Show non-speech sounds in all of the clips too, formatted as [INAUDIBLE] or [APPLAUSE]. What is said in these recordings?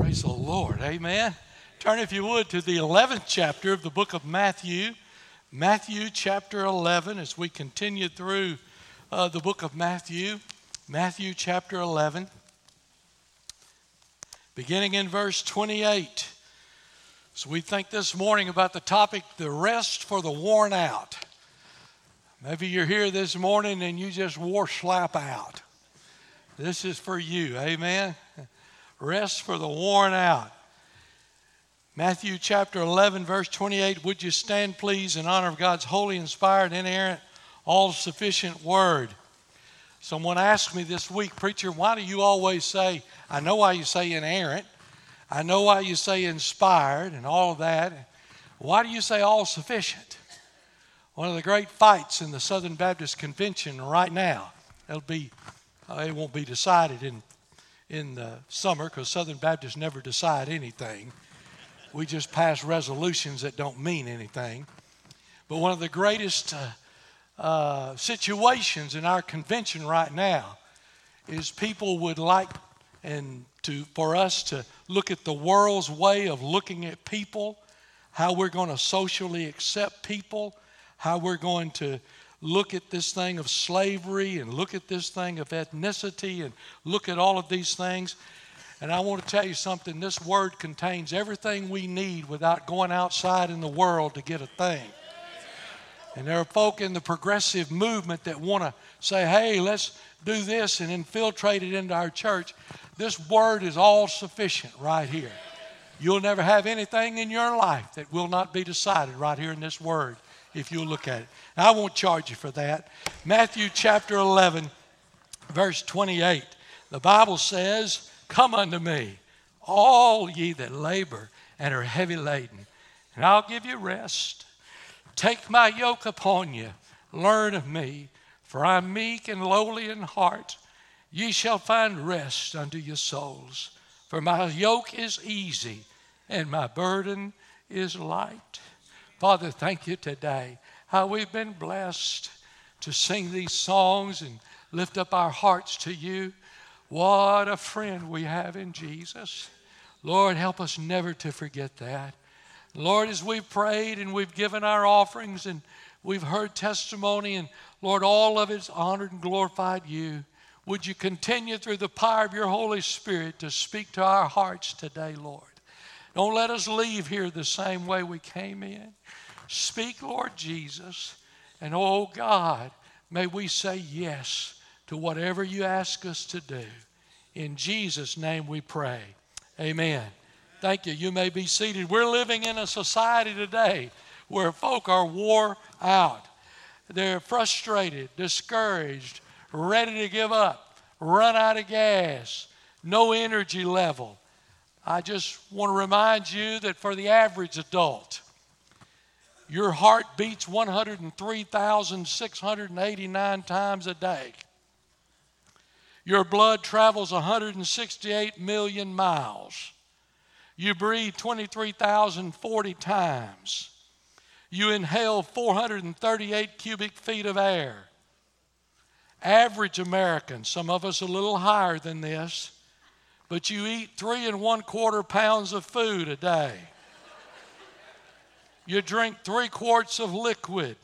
Praise the Lord. Amen. Turn, if you would, to the 11th chapter of the book of Matthew. Matthew chapter 11, as we continue through uh, the book of Matthew. Matthew chapter 11, beginning in verse 28. So, we think this morning about the topic, the rest for the worn out. Maybe you're here this morning and you just wore slap out. This is for you. Amen. Rest for the worn out. Matthew chapter 11, verse 28. Would you stand, please, in honor of God's holy, inspired, inerrant, all sufficient word? Someone asked me this week, Preacher, why do you always say, I know why you say inerrant, I know why you say inspired, and all of that. Why do you say all sufficient? One of the great fights in the Southern Baptist Convention right now, it'll be, uh, it won't be decided in in the summer because Southern Baptists never decide anything. We just pass resolutions that don't mean anything. But one of the greatest uh, uh, situations in our convention right now is people would like and to for us to look at the world's way of looking at people, how we're going to socially accept people, how we're going to look at this thing of slavery and look at this thing of ethnicity and look at all of these things. And I want to tell you something this word contains everything we need without going outside in the world to get a thing. And there are folk in the progressive movement that want to say, hey, let's do this and infiltrate it into our church. This word is all sufficient right here. You'll never have anything in your life that will not be decided right here in this word if you'll look at it. I won't charge you for that. Matthew chapter 11, verse 28. The Bible says, Come unto me, all ye that labor and are heavy laden, and I'll give you rest. Take my yoke upon you, learn of me, for I'm meek and lowly in heart. Ye shall find rest unto your souls. For my yoke is easy and my burden is light. Father, thank you today how we've been blessed to sing these songs and lift up our hearts to you. What a friend we have in Jesus. Lord, help us never to forget that. Lord, as we've prayed and we've given our offerings and we've heard testimony, and Lord, all of it's honored and glorified you. Would you continue through the power of your Holy Spirit to speak to our hearts today, Lord? Don't let us leave here the same way we came in. Speak, Lord Jesus. And oh God, may we say yes to whatever you ask us to do. In Jesus' name we pray. Amen. Thank you. You may be seated. We're living in a society today where folk are wore out. They're frustrated, discouraged, ready to give up, run out of gas, no energy level. I just want to remind you that for the average adult, your heart beats 103,689 times a day. Your blood travels 168 million miles. You breathe 23,040 times. You inhale 438 cubic feet of air. Average American, some of us a little higher than this, but you eat three and one quarter pounds of food a day. You drink three quarts of liquid.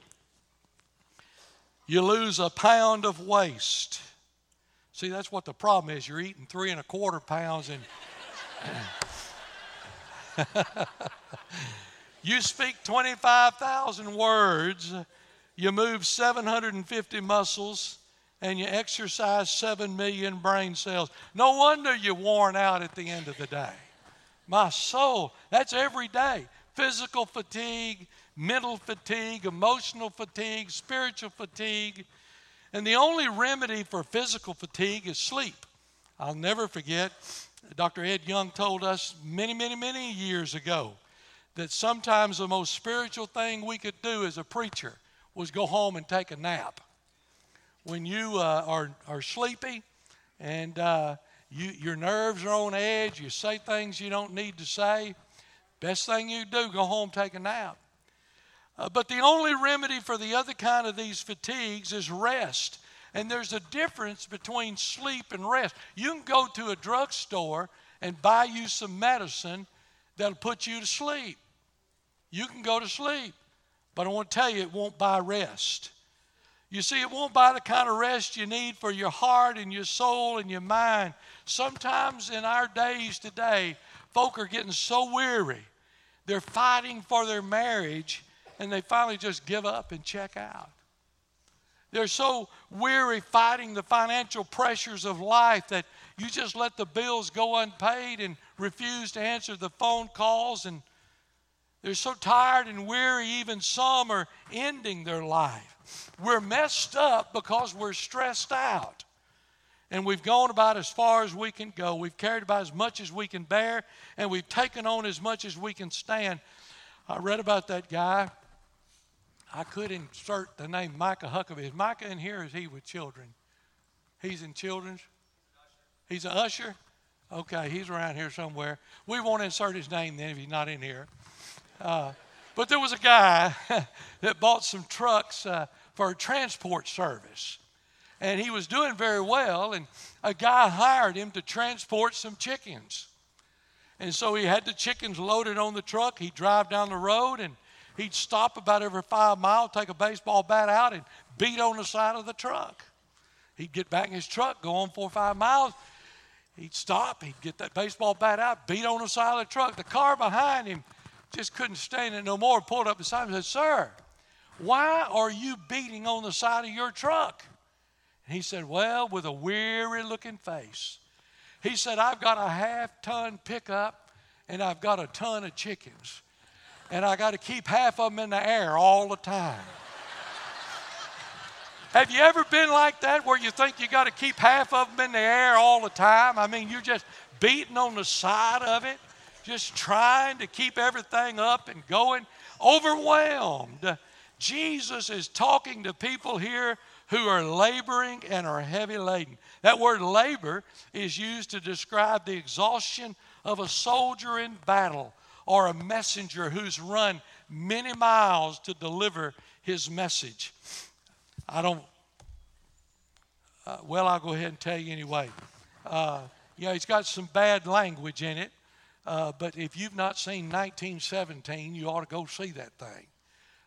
You lose a pound of waste. See, that's what the problem is. You're eating three and a quarter pounds and. [LAUGHS] you speak 25,000 words, you move 750 muscles, and you exercise 7 million brain cells. No wonder you're worn out at the end of the day. My soul, that's every day. Physical fatigue, mental fatigue, emotional fatigue, spiritual fatigue. And the only remedy for physical fatigue is sleep. I'll never forget, Dr. Ed Young told us many, many, many years ago that sometimes the most spiritual thing we could do as a preacher was go home and take a nap when you uh, are, are sleepy and uh, you, your nerves are on edge, you say things you don't need to say, best thing you do, go home, take a nap. Uh, but the only remedy for the other kind of these fatigues is rest. And there's a difference between sleep and rest. You can go to a drugstore and buy you some medicine that'll put you to sleep. You can go to sleep, but I want to tell you it won't buy rest. You see, it won't buy the kind of rest you need for your heart and your soul and your mind. Sometimes in our days today, folk are getting so weary. They're fighting for their marriage and they finally just give up and check out. They're so weary fighting the financial pressures of life that you just let the bills go unpaid and refuse to answer the phone calls and they're so tired and weary, even some are ending their life. We're messed up because we're stressed out. And we've gone about as far as we can go. We've carried about as much as we can bear, and we've taken on as much as we can stand. I read about that guy. I could insert the name Micah Huckabee. Is Micah in here? is he with children? He's in children's? He's an usher? Okay, he's around here somewhere. We won't insert his name then if he's not in here. Uh, but there was a guy [LAUGHS] that bought some trucks uh, for a transport service. And he was doing very well, and a guy hired him to transport some chickens. And so he had the chickens loaded on the truck. He'd drive down the road and he'd stop about every five miles, take a baseball bat out, and beat on the side of the truck. He'd get back in his truck, go on four or five miles. He'd stop, he'd get that baseball bat out, beat on the side of the truck. The car behind him just couldn't stand it no more, pulled up beside him and said, Sir, why are you beating on the side of your truck? And he said, Well, with a weary looking face. He said, I've got a half ton pickup and I've got a ton of chickens. And I got to keep half of them in the air all the time. Have you ever been like that where you think you got to keep half of them in the air all the time? I mean, you're just beating on the side of it just trying to keep everything up and going, overwhelmed. Jesus is talking to people here who are laboring and are heavy laden. That word labor is used to describe the exhaustion of a soldier in battle or a messenger who's run many miles to deliver his message. I don't, uh, well, I'll go ahead and tell you anyway. Uh, you know, it's got some bad language in it. Uh, but if you've not seen 1917, you ought to go see that thing.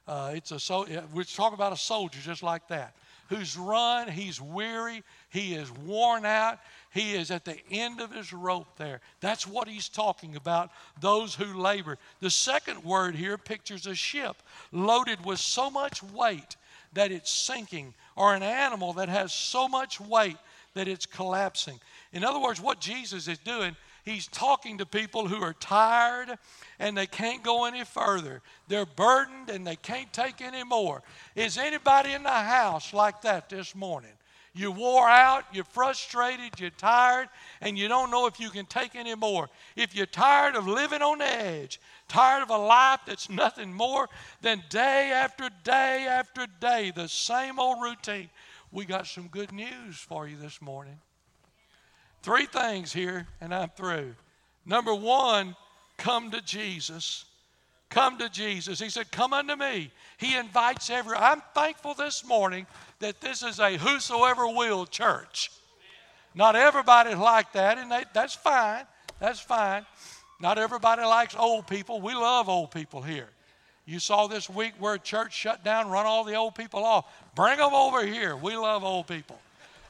Uh, it's a so we're talking about a soldier just like that who's run, he's weary, he is worn out, he is at the end of his rope there. That's what he's talking about, those who labor. The second word here pictures a ship loaded with so much weight that it's sinking, or an animal that has so much weight that it's collapsing. In other words, what Jesus is doing He's talking to people who are tired and they can't go any further. They're burdened and they can't take any more. Is anybody in the house like that this morning? You wore out, you're frustrated, you're tired, and you don't know if you can take any more. If you're tired of living on the edge, tired of a life that's nothing more than day after day after day, the same old routine, we got some good news for you this morning. Three things here, and I'm through. Number one, come to Jesus. Come to Jesus. He said, Come unto me. He invites every. I'm thankful this morning that this is a whosoever will church. Not everybody's like that, and they, that's fine. That's fine. Not everybody likes old people. We love old people here. You saw this week where church shut down, run all the old people off. Bring them over here. We love old people.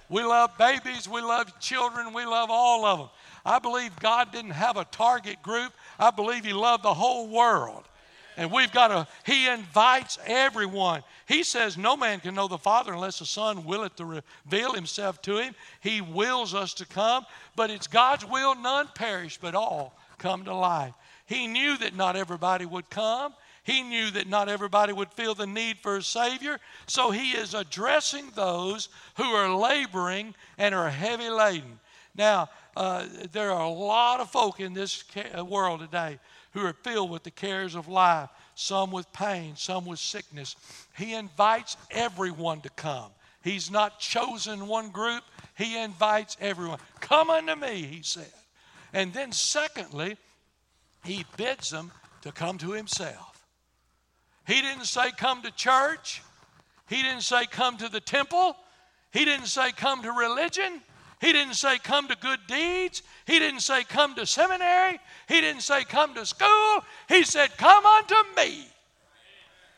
We love babies. We love children. We love all of them. I believe God didn't have a target group. I believe He loved the whole world. And we've got to, He invites everyone. He says no man can know the Father unless the Son willeth to reveal Himself to him. He wills us to come, but it's God's will none perish, but all come to life. He knew that not everybody would come. He knew that not everybody would feel the need for a Savior, so He is addressing those who are laboring and are heavy laden. Now, uh, there are a lot of folk in this uh, world today who are filled with the cares of life, some with pain, some with sickness. He invites everyone to come. He's not chosen one group, He invites everyone. Come unto me, He said. And then, secondly, He bids them to come to Himself. He didn't say come to church. He didn't say come to the temple. He didn't say come to religion. He didn't say come to good deeds. He didn't say come to seminary. He didn't say come to school. He said come unto me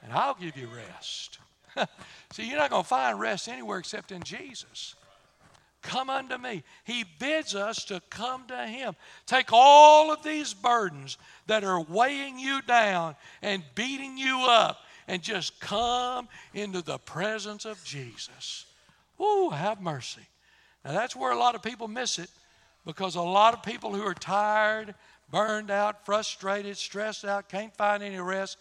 and I'll give you rest. [LAUGHS] See, you're not going to find rest anywhere except in Jesus. Come unto me. He bids us to come to Him. Take all of these burdens that are weighing you down and beating you up and just come into the presence of Jesus. Ooh, have mercy. Now, that's where a lot of people miss it because a lot of people who are tired, burned out, frustrated, stressed out, can't find any rest,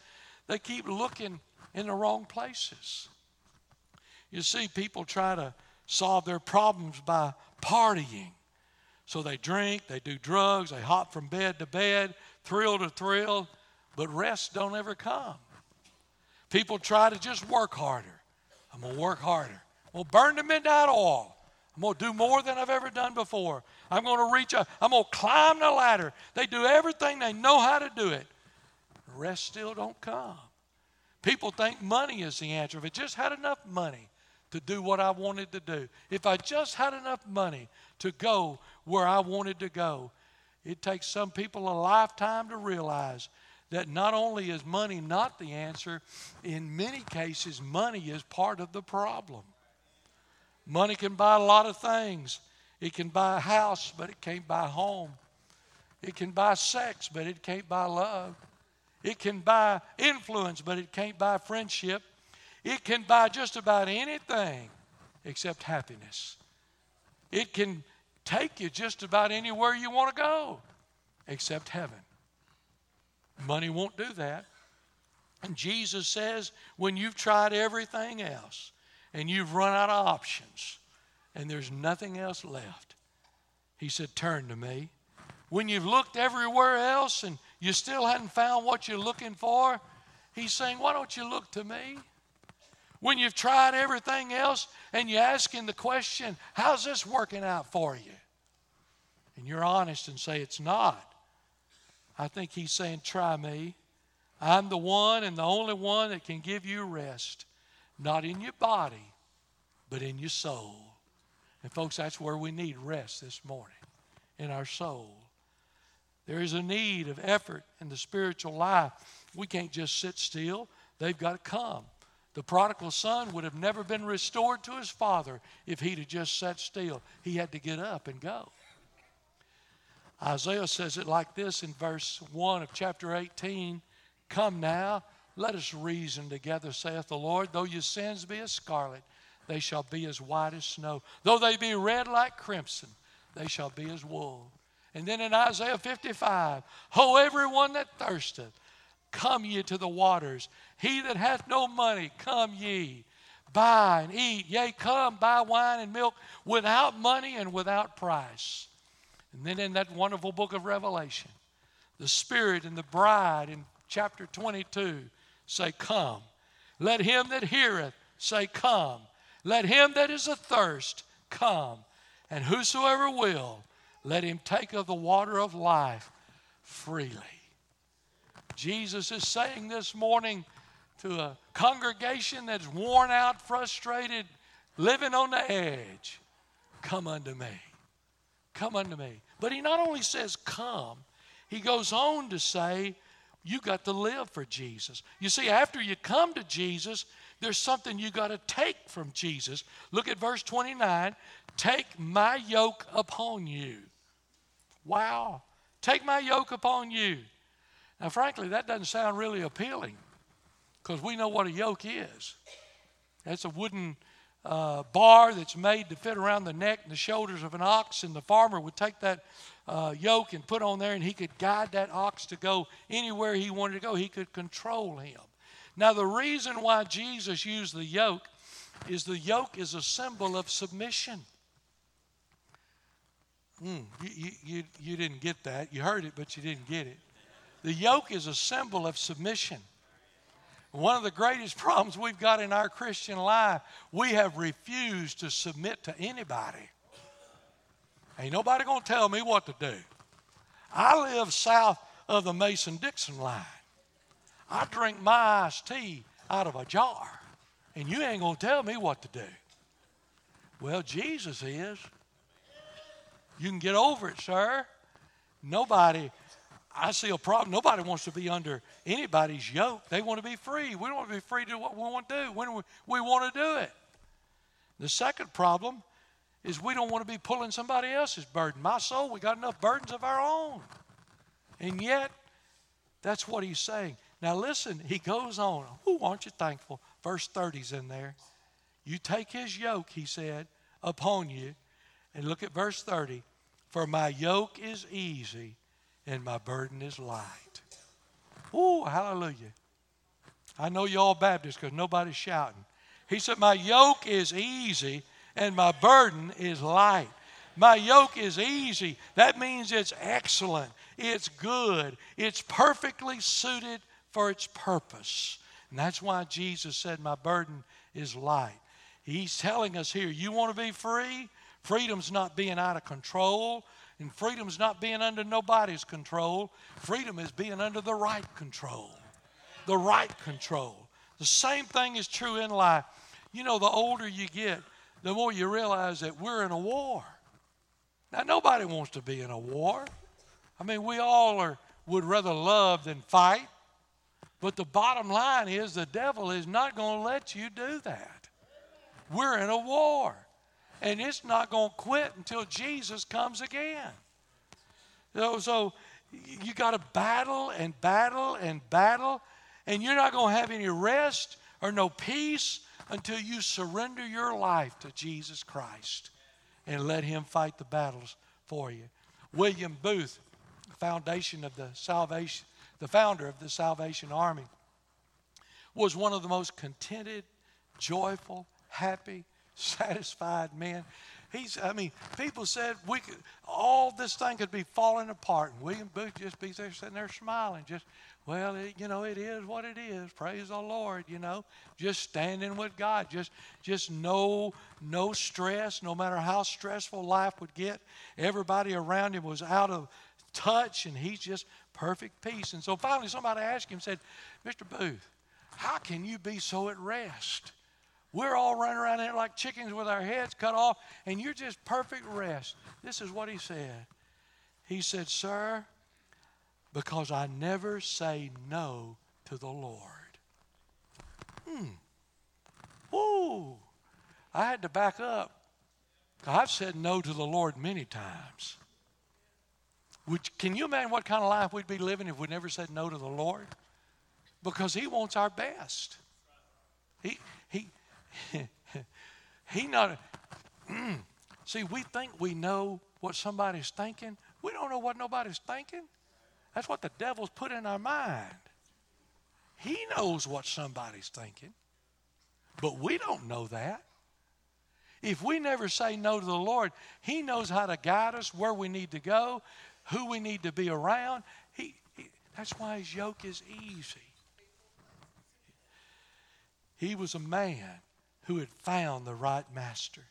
they keep looking in the wrong places. You see, people try to solve their problems by partying. So they drink, they do drugs, they hop from bed to bed, thrill to thrill, but rest don't ever come. People try to just work harder. I'm going to work harder. I'm going to burn the midnight oil. I'm going to do more than I've ever done before. I'm going to reach up. I'm going to climb the ladder. They do everything they know how to do it. Rest still don't come. People think money is the answer. If I just had enough money, to do what I wanted to do. If I just had enough money to go where I wanted to go, it takes some people a lifetime to realize that not only is money not the answer, in many cases, money is part of the problem. Money can buy a lot of things. It can buy a house, but it can't buy a home. It can buy sex, but it can't buy love. It can buy influence, but it can't buy friendship. It can buy just about anything except happiness. It can take you just about anywhere you want to go except heaven. Money won't do that. And Jesus says, when you've tried everything else and you've run out of options and there's nothing else left, He said, Turn to me. When you've looked everywhere else and you still hadn't found what you're looking for, He's saying, Why don't you look to me? When you've tried everything else and you're asking the question, how's this working out for you? And you're honest and say it's not. I think he's saying, try me. I'm the one and the only one that can give you rest, not in your body, but in your soul. And folks, that's where we need rest this morning, in our soul. There is a need of effort in the spiritual life. We can't just sit still, they've got to come. The prodigal son would have never been restored to his father if he'd have just sat still. He had to get up and go. Isaiah says it like this in verse 1 of chapter 18 Come now, let us reason together, saith the Lord. Though your sins be as scarlet, they shall be as white as snow. Though they be red like crimson, they shall be as wool. And then in Isaiah 55, Ho, everyone that thirsteth, come ye to the waters. He that hath no money, come ye. Buy and eat. Yea, come, buy wine and milk without money and without price. And then in that wonderful book of Revelation, the Spirit and the bride in chapter 22 say, Come. Let him that heareth say, Come. Let him that is athirst come. And whosoever will, let him take of the water of life freely. Jesus is saying this morning to a congregation that's worn out, frustrated, living on the edge come unto me. Come unto me. But he not only says come, he goes on to say, you got to live for Jesus. You see, after you come to Jesus, there's something you got to take from Jesus. Look at verse 29 Take my yoke upon you. Wow. Take my yoke upon you. Now, frankly, that doesn't sound really appealing because we know what a yoke is. It's a wooden uh, bar that's made to fit around the neck and the shoulders of an ox, and the farmer would take that uh, yoke and put on there, and he could guide that ox to go anywhere he wanted to go. He could control him. Now, the reason why Jesus used the yoke is the yoke is a symbol of submission. Mm, you, you, you didn't get that. You heard it, but you didn't get it. The yoke is a symbol of submission. One of the greatest problems we've got in our Christian life, we have refused to submit to anybody. Ain't nobody to tell me what to do. I live south of the Mason Dixon line. I drink my iced tea out of a jar, and you ain't to tell me what to do. Well, Jesus is. You can get over it, sir. Nobody, I see a problem. Nobody wants to be under anybody's yoke. They want to be free. We don't want to be free to do what we want to do when we, we want to do it. The second problem is we don't want to be pulling somebody else's burden. My soul, we got enough burdens of our own. And yet, that's what he's saying. Now listen, he goes on. Who aren't you thankful? Verse 30's in there. You take his yoke, he said, upon you. And look at verse 30. For my yoke is easy and my burden is light. Oh, hallelujah. I know y'all Baptists because nobody's shouting. He said, My yoke is easy and my burden is light. My yoke is easy. That means it's excellent, it's good, it's perfectly suited for its purpose. And that's why Jesus said, My burden is light. He's telling us here, you want to be free? Freedom's not being out of control, and freedom's not being under nobody's control. Freedom is being under the right control. The right control. The same thing is true in life. You know, the older you get, the more you realize that we're in a war. Now, nobody wants to be in a war. I mean, we all are, would rather love than fight. But the bottom line is the devil is not going to let you do that. We're in a war. And it's not going to quit until Jesus comes again. So, so you got to battle and battle and battle, and you're not going to have any rest or no peace until you surrender your life to Jesus Christ and let Him fight the battles for you. William Booth, foundation of the salvation, the founder of the Salvation Army, was one of the most contented, joyful, happy, satisfied men. He's, I mean, people said we could, all this thing could be falling apart, and William Booth just be there sitting there smiling, just well, it, you know, it is what it is. Praise the Lord, you know. Just standing with God. Just just no no stress, no matter how stressful life would get. Everybody around him was out of touch and he's just perfect peace. And so finally somebody asked him, said, Mr. Booth, how can you be so at rest? We're all running around here like chickens with our heads cut off, and you're just perfect rest. This is what he said. He said, Sir, because I never say no to the Lord. Hmm. Ooh. I had to back up. I've said no to the Lord many times. Would, can you imagine what kind of life we'd be living if we never said no to the Lord? Because He wants our best. He, [LAUGHS] he, not. Mm. See, we think we know what somebody's thinking. We don't know what nobody's thinking. That's what the devil's put in our mind. He knows what somebody's thinking, but we don't know that. If we never say no to the Lord, He knows how to guide us where we need to go, who we need to be around. He, he that's why His yoke is easy. He was a man who had found the right master.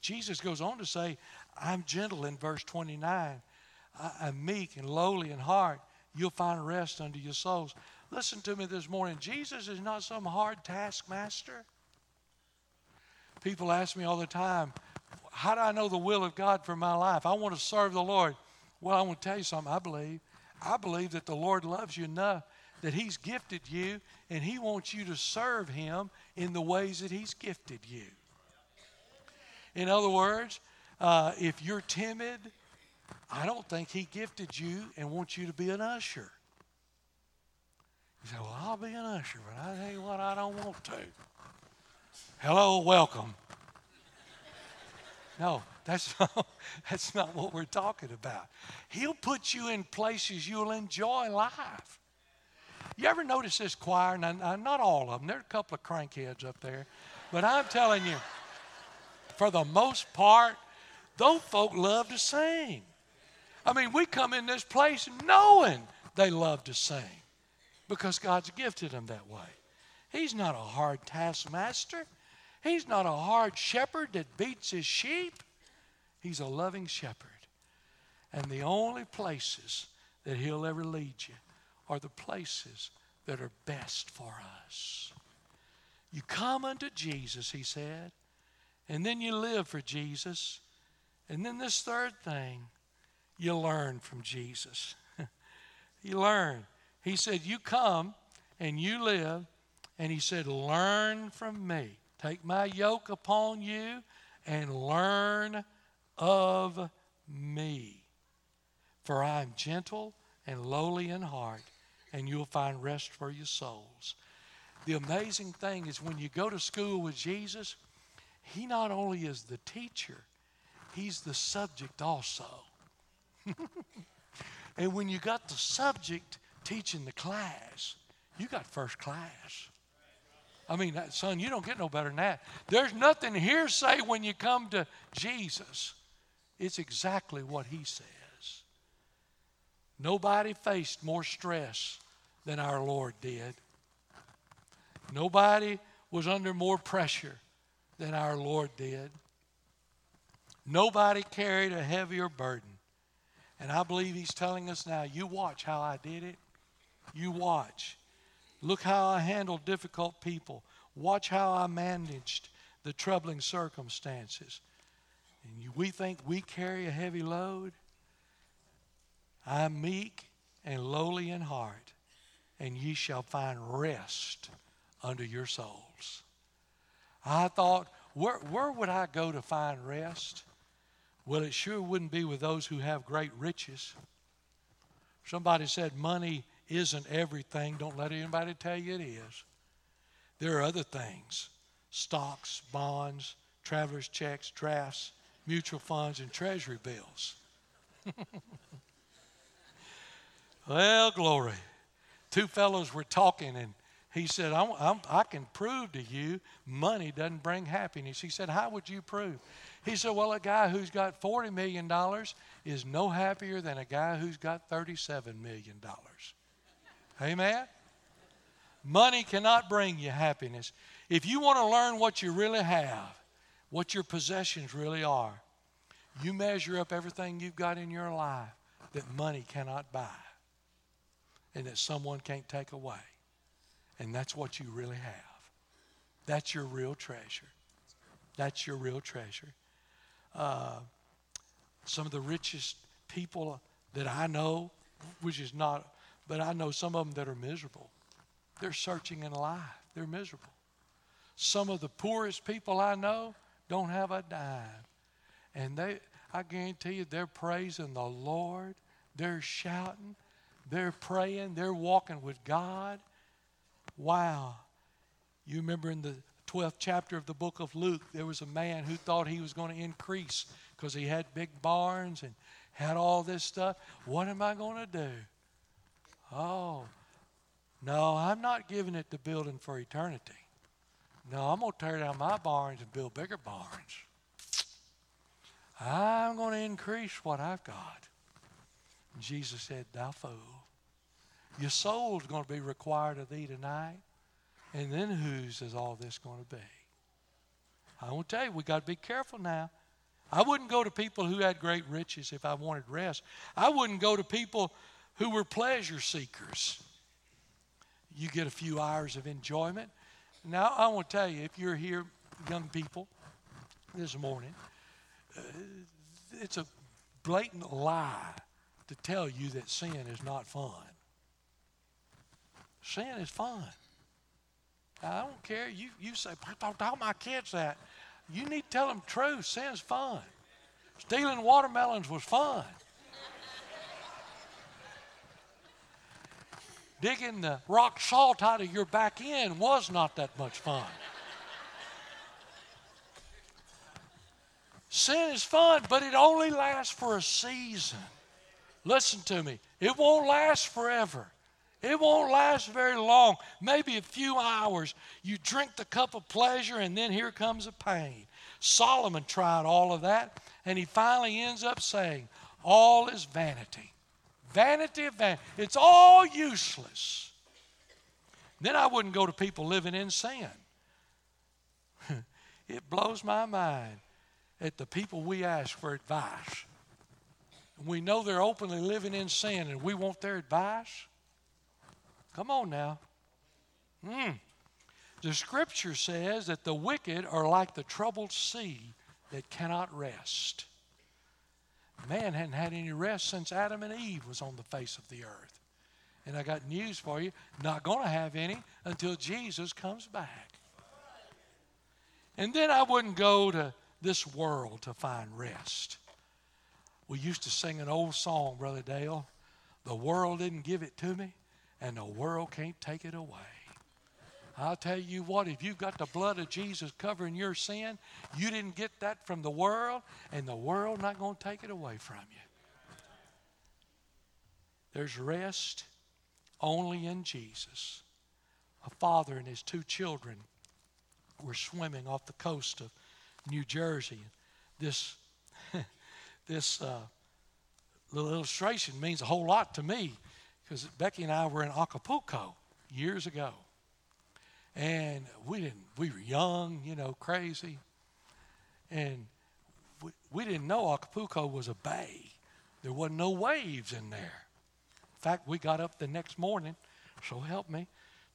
Jesus goes on to say, I'm gentle in verse 29 I'm meek and lowly in heart, you'll find rest unto your souls. Listen to me this morning. Jesus is not some hard taskmaster. People ask me all the time, how do I know the will of God for my life? I want to serve the Lord. Well, I want to tell you something I believe. I believe that the Lord loves you enough that He's gifted you and He wants you to serve Him in the ways that He's gifted you. In other words, uh, if you're timid I don't think he gifted you and wants you to be an usher. You say, Well, I'll be an usher, but I tell you what, I don't want to. Hello, welcome. No, that's [LAUGHS] not, that's not what we're talking about. He'll put you in places you'll enjoy life. You ever notice this choir? Not all of them, there are a couple of crankheads up there. But I'm telling you, for the most part, those folk love to sing. I mean, we come in this place knowing they love to sing because God's gifted them that way. He's not a hard taskmaster. He's not a hard shepherd that beats his sheep. He's a loving shepherd. And the only places that he'll ever lead you are the places that are best for us. You come unto Jesus, he said, and then you live for Jesus, And then this third thing, you learn from Jesus. [LAUGHS] you learn. He said, You come and you live. And he said, Learn from me. Take my yoke upon you and learn of me. For I am gentle and lowly in heart, and you'll find rest for your souls. The amazing thing is when you go to school with Jesus, He not only is the teacher, He's the subject also. [LAUGHS] and when you got the subject teaching the class, you got first class. I mean, son, you don't get no better than that. There's nothing hearsay when you come to Jesus. It's exactly what he says. Nobody faced more stress than our Lord did. Nobody was under more pressure than our Lord did. Nobody carried a heavier burden. And I believe He's telling us now you watch how I did it. You watch. Look how I handled difficult people. Watch how I managed the troubling circumstances. And we think we carry a heavy load. I'm meek and lowly in heart, and ye shall find rest under your souls. I thought, where, where would I go to find rest? Well, it sure wouldn't be with those who have great riches. Somebody said money isn't everything. Don't let anybody tell you it is. There are other things stocks, bonds, traveler's checks, drafts, mutual funds, and treasury bills. [LAUGHS] well, glory. Two fellows were talking, and he said, I'm, I'm, i can prove to you money doesn't bring happiness. He said, How would you prove? He said, Well, a guy who's got $40 million is no happier than a guy who's got $37 million. Amen? Money cannot bring you happiness. If you want to learn what you really have, what your possessions really are, you measure up everything you've got in your life that money cannot buy and that someone can't take away. And that's what you really have. That's your real treasure. That's your real treasure. Uh, some of the richest people that I know, which is not, but I know some of them that are miserable. They're searching in life, they're miserable. Some of the poorest people I know don't have a dime. And they, I guarantee you, they're praising the Lord. They're shouting. They're praying. They're walking with God. Wow. You remember in the 12th chapter of the book of Luke, there was a man who thought he was going to increase because he had big barns and had all this stuff. What am I going to do? Oh, no, I'm not giving it to building for eternity. No, I'm going to tear down my barns and build bigger barns. I'm going to increase what I've got. Jesus said, Thou fool. Your soul's going to be required of thee tonight. And then whose is all this going to be? I want to tell you, we got to be careful now. I wouldn't go to people who had great riches if I wanted rest. I wouldn't go to people who were pleasure seekers. You get a few hours of enjoyment. Now, I want to tell you, if you're here, young people, this morning, uh, it's a blatant lie to tell you that sin is not fun. Sin is fun. I don't care. You, you say, don't tell my kids that. You need to tell them the truth. Sin's fun. Stealing watermelons was fun. Digging the rock salt out of your back end was not that much fun. Sin is fun, but it only lasts for a season. Listen to me. It won't last forever. It won't last very long, maybe a few hours. You drink the cup of pleasure, and then here comes the pain. Solomon tried all of that, and he finally ends up saying, All is vanity. Vanity of vanity. It's all useless. Then I wouldn't go to people living in sin. [LAUGHS] it blows my mind at the people we ask for advice. We know they're openly living in sin, and we want their advice. Come on now. Mm. The scripture says that the wicked are like the troubled sea that cannot rest. man hadn't had any rest since Adam and Eve was on the face of the earth. And I got news for you, not going to have any until Jesus comes back. And then I wouldn't go to this world to find rest. We used to sing an old song, Brother Dale. The world didn't give it to me, and the world can't take it away. I'll tell you what, if you've got the blood of Jesus covering your sin, you didn't get that from the world, and the world not going to take it away from you. There's rest only in Jesus. A father and his two children were swimming off the coast of New Jersey. This, this uh, little illustration means a whole lot to me because Becky and I were in Acapulco years ago. And we didn't, we were young, you know, crazy. And we, we didn't know Acapulco was a bay. There wasn't no waves in there. In fact, we got up the next morning, so help me.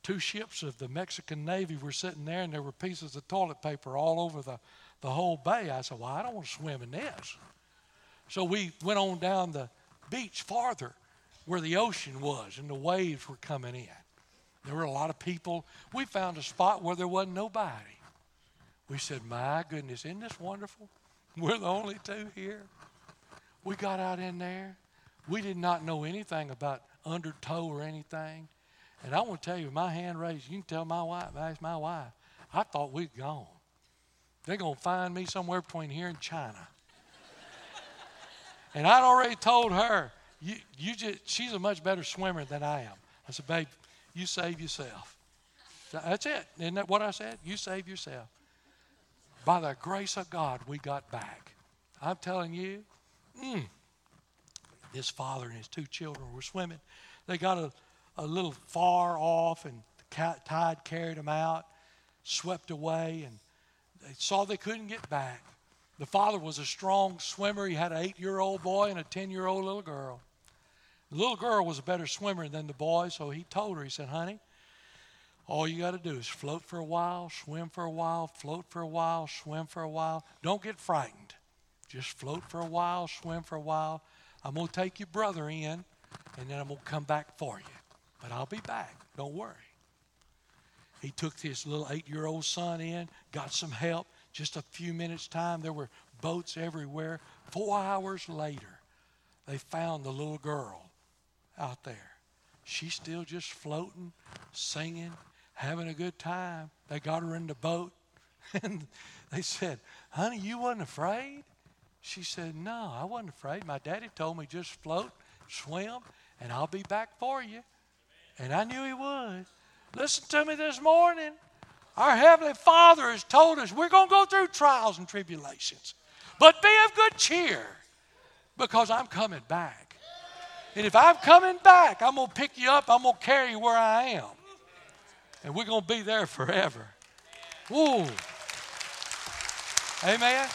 Two ships of the Mexican Navy were sitting there, and there were pieces of toilet paper all over the, the whole bay. I said, Well, I don't want to swim in this. So we went on down the beach farther where the ocean was, and the waves were coming in. There were a lot of people. We found a spot where there wasn't nobody. We said, My goodness, isn't this wonderful? [LAUGHS] We're the only two here. We got out in there. We did not know anything about undertow or anything. And I want to tell you, my hand raised, you can tell my wife, ask my wife, I thought we'd gone. They're going to find me somewhere between here and China. And I'd already told her, you, you just, she's a much better swimmer than I am. I said, babe, you save yourself. That's it. Isn't that what I said? You save yourself. By the grace of God, we got back. I'm telling you, mm, this father and his two children were swimming. They got a, a little far off, and the tide carried them out, swept away, and they saw they couldn't get back. The father was a strong swimmer. He had an eight year old boy and a 10 year old little girl. The little girl was a better swimmer than the boy, so he told her, he said, honey, all you got to do is float for a while, swim for a while, float for a while, swim for a while. Don't get frightened. Just float for a while, swim for a while. I'm going to take your brother in, and then I'm going to come back for you. But I'll be back. Don't worry. He took his little eight year old son in, got some help. Just a few minutes' time, there were boats everywhere. Four hours later, they found the little girl out there. She's still just floating, singing, having a good time. They got her in the boat [LAUGHS] and they said, Honey, you wasn't afraid? She said, No, I wasn't afraid. My daddy told me just float, swim, and I'll be back for you. And I knew he would. Listen to me this morning. Our Heavenly Father has told us we're going to go through trials and tribulations. But be of good cheer because I'm coming back. And if I'm coming back, I'm going to pick you up. I'm going to carry you where I am. And we're going to be there forever. Woo. Amen.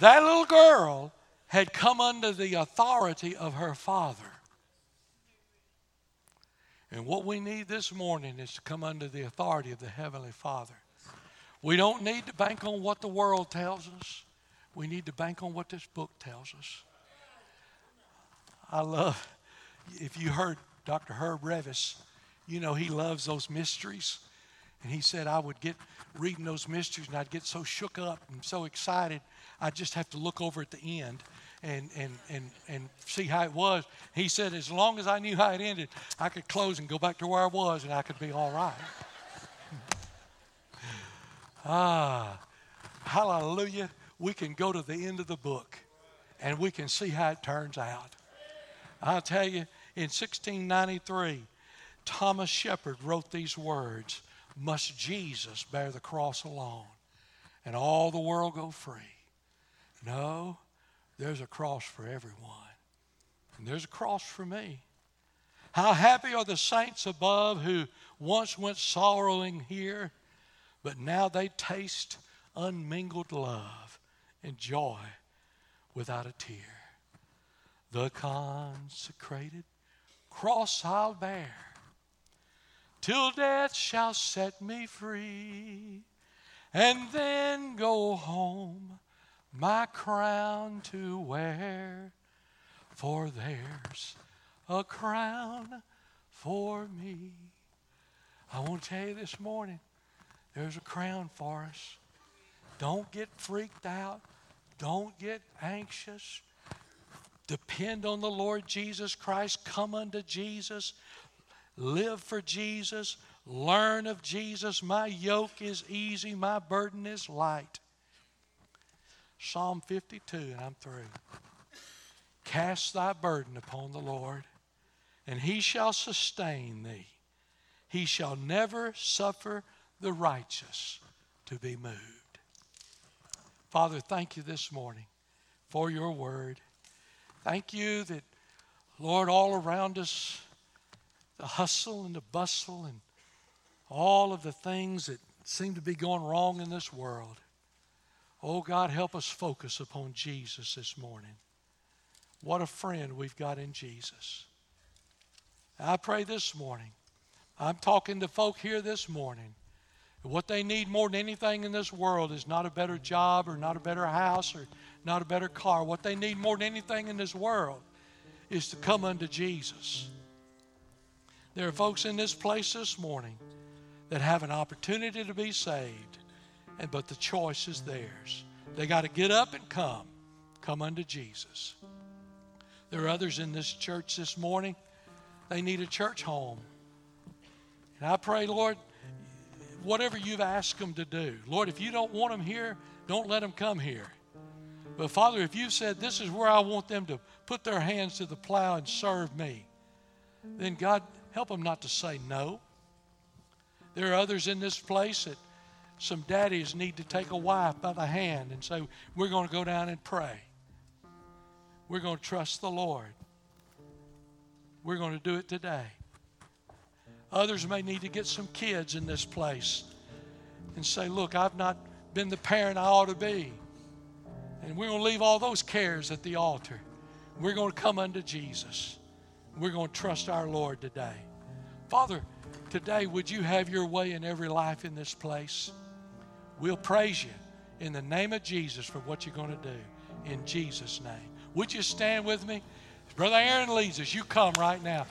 That little girl had come under the authority of her father. And what we need this morning is to come under the authority of the Heavenly Father. We don't need to bank on what the world tells us. We need to bank on what this book tells us. I love, if you heard Dr. Herb Reavis, you know he loves those mysteries. And he said I would get reading those mysteries and I'd get so shook up and so excited, I'd just have to look over at the end and, and, and, and see how it was. He said as long as I knew how it ended, I could close and go back to where I was and I could be all right. [LAUGHS] ah, hallelujah. We can go to the end of the book and we can see how it turns out. I'll tell you, in 1693, Thomas Shepherd wrote these words Must Jesus bear the cross alone and all the world go free? No, there's a cross for everyone. And there's a cross for me. How happy are the saints above who once went sorrowing here, but now they taste unmingled love and joy without a tear the consecrated cross I'll bear till death shall set me free and then go home my crown to wear, for there's a crown for me. I want to tell you this morning, there's a crown for us. Don't get freaked out. Don't get anxious. Depend on the Lord Jesus Christ. Come unto Jesus. Live for Jesus. Learn of Jesus. My yoke is easy, my burden is light. Psalm 52, and I'm through. Cast thy burden upon the Lord, and he shall sustain thee. He shall never suffer the righteous to be moved. Father, thank you this morning for your word. Thank you that, Lord, all around us, the hustle and the bustle and all of the things that seem to be going wrong in this world. Oh, God, help us focus upon Jesus this morning. What a friend we've got in Jesus. I pray this morning, I'm talking to folk here this morning. What they need more than anything in this world is not a better job or not a better house or not a better car. What they need more than anything in this world is to come unto Jesus. There are folks in this place this morning that have an opportunity to be saved and but the choice is theirs. They got to get up and come. Come unto Jesus. There are others in this church this morning. They need a church home. And I pray, Lord, whatever you've asked them to do, Lord, if you don't want them here, don't let them come here. But Father, if you said this is where I want them to put their hands to the plow and serve me, then God, help them not to say no. There are others in this place that some daddies need to take a wife by the hand and say, We're going to go down and pray. We're going to trust the Lord. We're going to do it today. Others may need to get some kids in this place and say, Look, I've not been the parent I ought to be. And we're going to leave all those cares at the altar. We're going to come unto Jesus. We're going to trust our Lord today. Father, today, would you have your way in every life in this place? We'll praise you in the name of Jesus for what you're going to do. In Jesus' name. Would you stand with me? Brother Aaron leads us. You come right now.